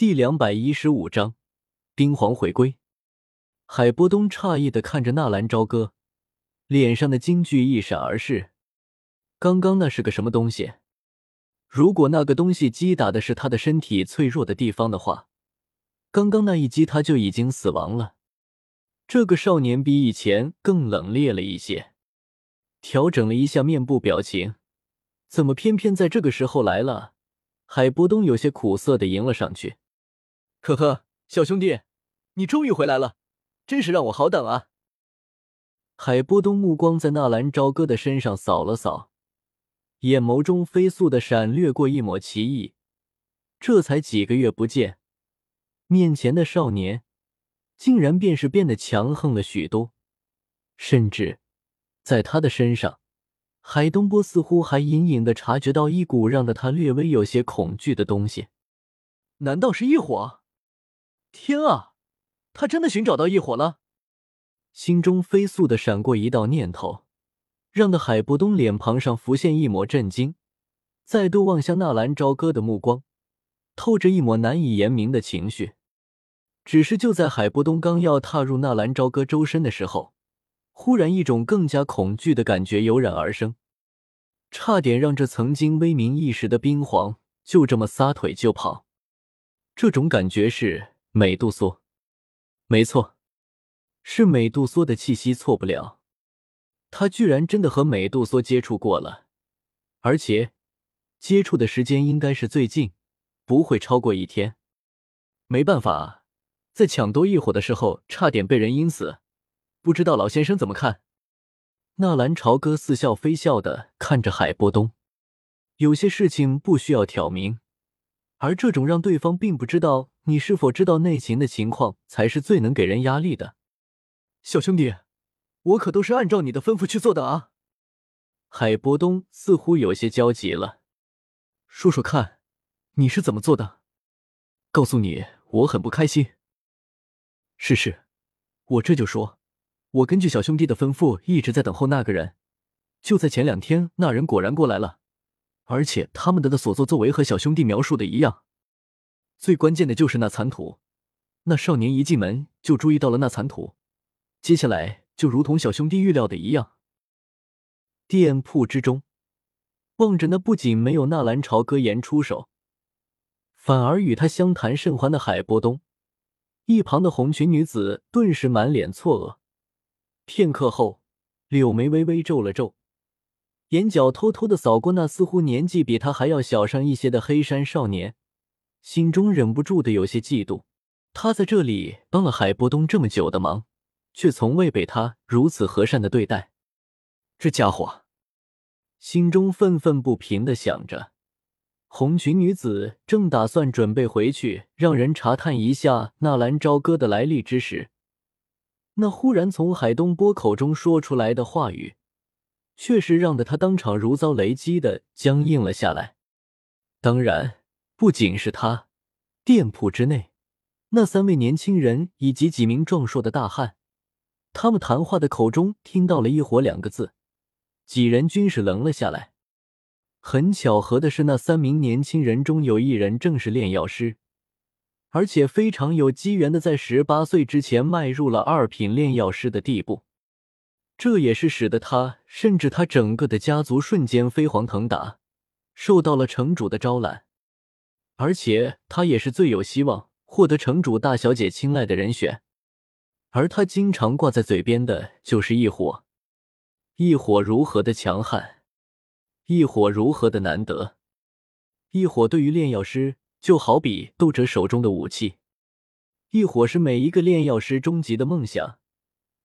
第两百一十五章，冰皇回归。海波东诧异的看着纳兰朝歌，脸上的惊惧一闪而逝。刚刚那是个什么东西？如果那个东西击打的是他的身体脆弱的地方的话，刚刚那一击他就已经死亡了。这个少年比以前更冷冽了一些，调整了一下面部表情，怎么偏偏在这个时候来了？海波东有些苦涩的迎了上去：“呵呵，小兄弟，你终于回来了，真是让我好等啊！”海波东目光在纳兰朝歌的身上扫了扫，眼眸中飞速的闪掠过一抹奇异。这才几个月不见，面前的少年竟然便是变得强横了许多，甚至在他的身上。海东波似乎还隐隐的察觉到一股让得他略微有些恐惧的东西，难道是异火？天啊，他真的寻找到异火了！心中飞速的闪过一道念头，让的海波东脸庞上浮现一抹震惊，再度望向纳兰朝歌的目光，透着一抹难以言明的情绪。只是就在海波东刚要踏入纳兰朝歌周身的时候。忽然，一种更加恐惧的感觉油然而生，差点让这曾经威名一时的冰皇就这么撒腿就跑。这种感觉是美杜莎，没错，是美杜莎的气息，错不了。他居然真的和美杜莎接触过了，而且接触的时间应该是最近，不会超过一天。没办法，在抢夺异火的时候，差点被人阴死。不知道老先生怎么看？纳兰朝歌似笑非笑的看着海波东，有些事情不需要挑明，而这种让对方并不知道你是否知道内情的情况，才是最能给人压力的。小兄弟，我可都是按照你的吩咐去做的啊！海波东似乎有些焦急了，说说看，你是怎么做的？告诉你，我很不开心。是是，我这就说。我根据小兄弟的吩咐，一直在等候那个人。就在前两天，那人果然过来了，而且他们的的所作作为和小兄弟描述的一样。最关键的就是那残土，那少年一进门就注意到了那残土，接下来就如同小兄弟预料的一样。店铺之中，望着那不仅没有纳兰朝歌言出手，反而与他相谈甚欢的海波东，一旁的红裙女子顿时满脸错愕。片刻后，柳眉微微皱了皱，眼角偷偷的扫过那似乎年纪比他还要小上一些的黑山少年，心中忍不住的有些嫉妒。他在这里帮了海波东这么久的忙，却从未被他如此和善的对待。这家伙，心中愤愤不平的想着。红裙女子正打算准备回去，让人查探一下纳兰朝歌的来历之时。那忽然从海东波口中说出来的话语，却是让得他当场如遭雷击的僵硬了下来。当然，不仅是他，店铺之内那三位年轻人以及几名壮硕的大汉，他们谈话的口中听到了“一伙”两个字，几人均是愣了下来。很巧合的是，那三名年轻人中有一人正是炼药师。而且非常有机缘的，在十八岁之前迈入了二品炼药师的地步，这也是使得他甚至他整个的家族瞬间飞黄腾达，受到了城主的招揽。而且他也是最有希望获得城主大小姐青睐的人选。而他经常挂在嘴边的就是异火，异火如何的强悍，异火如何的难得，异火对于炼药师。就好比斗者手中的武器，异火是每一个炼药师终极的梦想。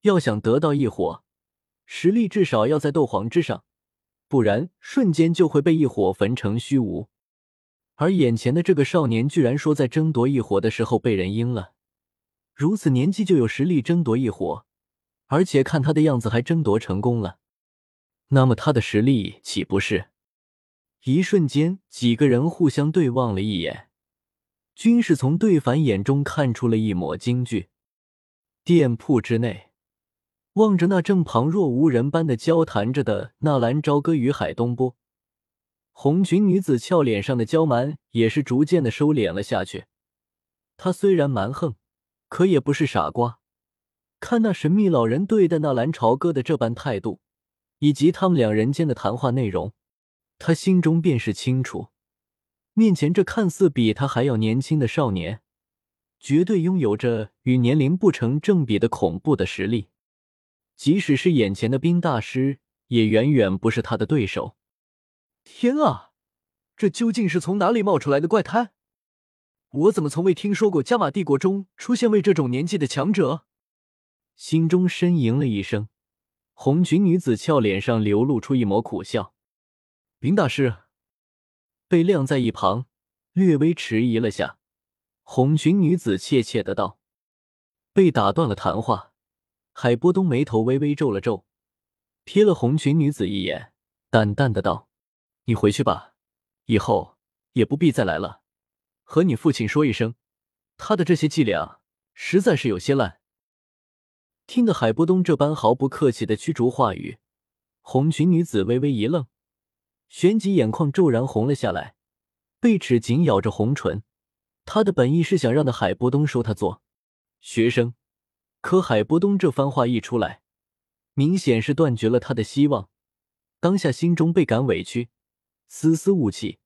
要想得到异火，实力至少要在斗皇之上，不然瞬间就会被异火焚成虚无。而眼前的这个少年，居然说在争夺异火的时候被人阴了，如此年纪就有实力争夺异火，而且看他的样子还争夺成功了，那么他的实力岂不是？一瞬间，几个人互相对望了一眼，均是从对方眼中看出了一抹惊惧。店铺之内，望着那正旁若无人般的交谈着的纳兰朝歌与海东波，红裙女子俏脸上的娇蛮也是逐渐的收敛了下去，她虽然蛮横，可也不是傻瓜。看那神秘老人对待那蓝朝歌的这般态度，以及他们两人间的谈话内容，他心中便是清楚：面前这看似比他还要年轻的少年，绝对拥有着与年龄不成正比的恐怖的实力。即使是眼前的冰大师，也远远不是他的对手。天啊，这究竟是从哪里冒出来的怪胎？我怎么从未听说过加玛帝国中出现位这种年纪的强者？心中呻吟了一声，红裙女子俏脸上流露出一抹苦笑。林大师被晾在一旁，略微迟疑了下。红裙女子怯怯的道：“被打断了谈话。”海波东眉头微微皱了皱，瞥了红裙女子一眼，淡淡的道：“你回去吧，以后也不必再来了。和你父亲说一声，他的这些伎俩实在是有些烂。”听得海波东这般毫不客气的驱逐话语，红裙女子微微一愣，旋即眼眶骤然红了下来，贝齿紧咬着红唇。她的本意是想让那海波东收她做学生。可海波东这番话一出来，明显是断绝了他的希望。当下心中倍感委屈，丝丝雾气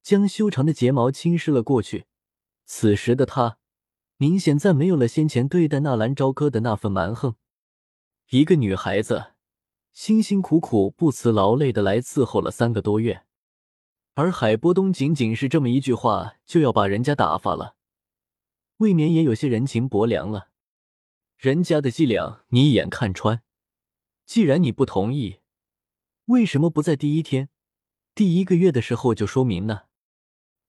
将修长的睫毛侵蚀了过去。此时的他，明显再没有了先前对待纳兰朝歌的那份蛮横。一个女孩子，辛辛苦苦、不辞劳累的来伺候了三个多月，而海波东仅仅是这么一句话，就要把人家打发了，未免也有些人情薄凉了。人家的伎俩你一眼看穿，既然你不同意，为什么不在第一天、第一个月的时候就说明呢？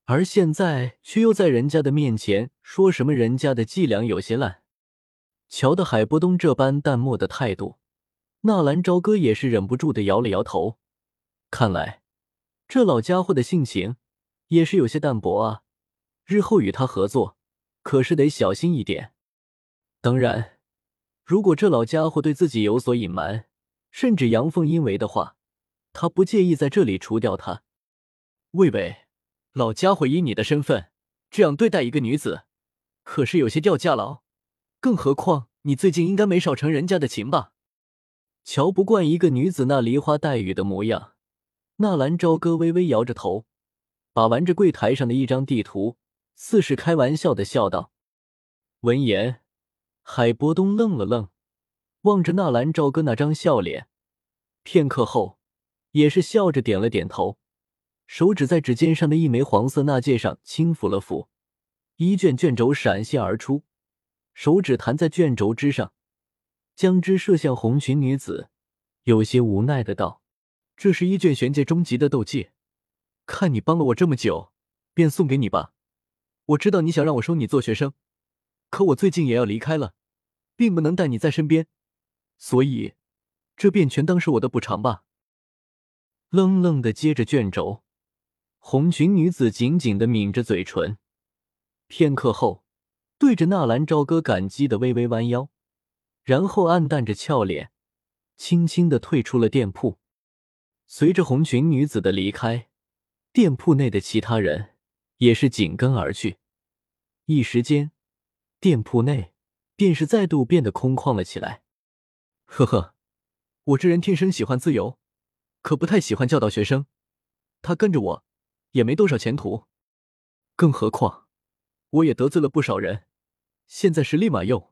而现在却又在人家的面前说什么人家的伎俩有些烂？瞧得海波东这般淡漠的态度，纳兰朝歌也是忍不住的摇了摇头。看来这老家伙的性情也是有些淡薄啊，日后与他合作可是得小心一点。当然。如果这老家伙对自己有所隐瞒，甚至阳奉阴违的话，他不介意在这里除掉他。魏伟，老家伙以你的身份这样对待一个女子，可是有些掉价了。更何况你最近应该没少成人家的情吧？瞧不惯一个女子那梨花带雨的模样，纳兰朝歌微微摇着头，把玩着柜台上的一张地图，似是开玩笑的笑道。闻言。海波东愣了愣，望着纳兰朝歌那张笑脸，片刻后，也是笑着点了点头，手指在指尖上的一枚黄色纳戒上轻抚了抚，一卷卷轴闪现而出，手指弹在卷轴之上，将之射向红裙女子，有些无奈的道：“这是一卷玄阶中级的斗技，看你帮了我这么久，便送给你吧。我知道你想让我收你做学生，可我最近也要离开了。”并不能带你在身边，所以这便全当是我的补偿吧。愣愣的接着卷轴，红裙女子紧紧的抿着嘴唇，片刻后，对着纳兰朝歌感激的微微弯腰，然后暗淡着俏脸，轻轻的退出了店铺。随着红裙女子的离开，店铺内的其他人也是紧跟而去，一时间，店铺内。便是再度变得空旷了起来。呵呵，我这人天生喜欢自由，可不太喜欢教导学生。他跟着我，也没多少前途。更何况，我也得罪了不少人，现在是立马用。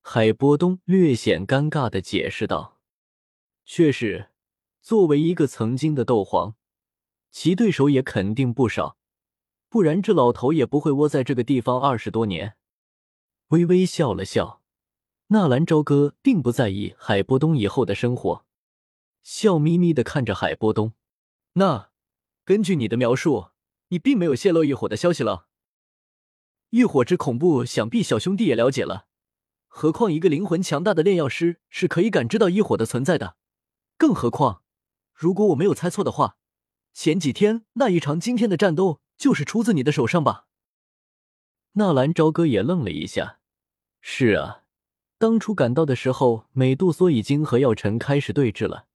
海波东略显尴尬的解释道：“确实，作为一个曾经的斗皇，其对手也肯定不少，不然这老头也不会窝在这个地方二十多年。”微微笑了笑，纳兰朝歌并不在意海波东以后的生活，笑眯眯的看着海波东。那根据你的描述，你并没有泄露异火的消息了。异火之恐怖，想必小兄弟也了解了。何况一个灵魂强大的炼药师是可以感知到异火的存在的。更何况，如果我没有猜错的话，前几天那一场惊天的战斗就是出自你的手上吧？纳兰朝歌也愣了一下。是啊，当初赶到的时候，美杜莎已经和药尘开始对峙了。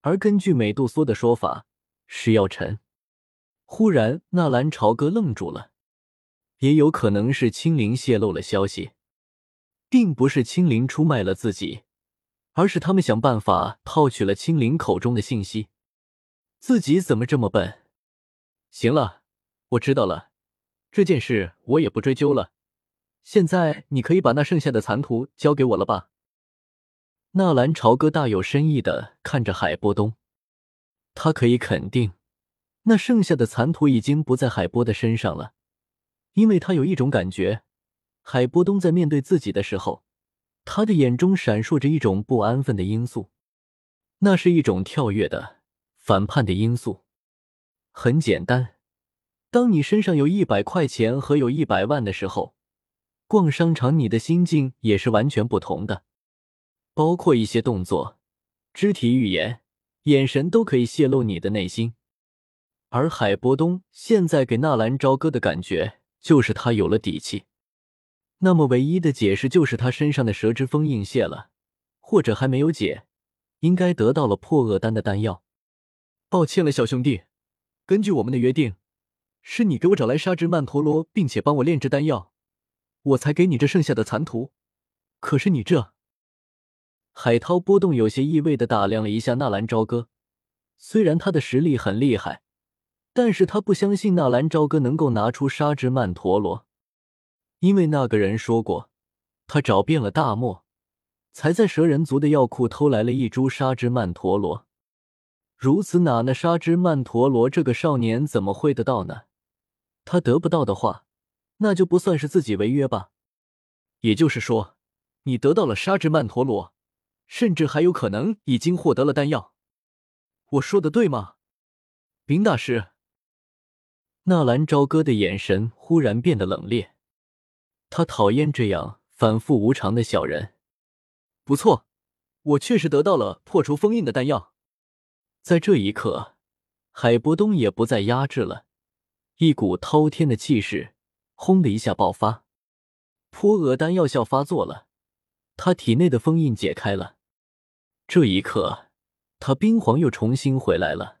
而根据美杜莎的说法，是药尘。忽然，纳兰朝歌愣住了。也有可能是青灵泄露了消息，并不是青灵出卖了自己，而是他们想办法套取了青灵口中的信息。自己怎么这么笨？行了，我知道了，这件事我也不追究了。现在你可以把那剩下的残图交给我了吧？纳兰朝歌大有深意的看着海波东，他可以肯定，那剩下的残图已经不在海波的身上了。因为他有一种感觉，海波东在面对自己的时候，他的眼中闪烁着一种不安分的因素，那是一种跳跃的、反叛的因素。很简单，当你身上有一百块钱和有一百万的时候，逛商场你的心境也是完全不同的，包括一些动作、肢体语言、眼神都可以泄露你的内心。而海波东现在给纳兰朝歌的感觉。就是他有了底气，那么唯一的解释就是他身上的蛇之封印泄了，或者还没有解，应该得到了破厄丹的丹药。抱歉了，小兄弟，根据我们的约定，是你给我找来沙之曼陀罗，并且帮我炼制丹药，我才给你这剩下的残图。可是你这……海涛波动有些意味的打量了一下纳兰朝歌，虽然他的实力很厉害。但是他不相信纳兰朝歌能够拿出沙之曼陀罗，因为那个人说过，他找遍了大漠，才在蛇人族的药库偷来了一株沙之曼陀罗。如此哪那沙之曼陀罗这个少年怎么会得到呢？他得不到的话，那就不算是自己违约吧。也就是说，你得到了沙之曼陀罗，甚至还有可能已经获得了丹药。我说的对吗，冰大师？纳兰朝歌的眼神忽然变得冷冽，他讨厌这样反复无常的小人。不错，我确实得到了破除封印的丹药。在这一刻，海波东也不再压制了，一股滔天的气势轰的一下爆发，破厄丹药效发作了，他体内的封印解开了。这一刻，他冰皇又重新回来了。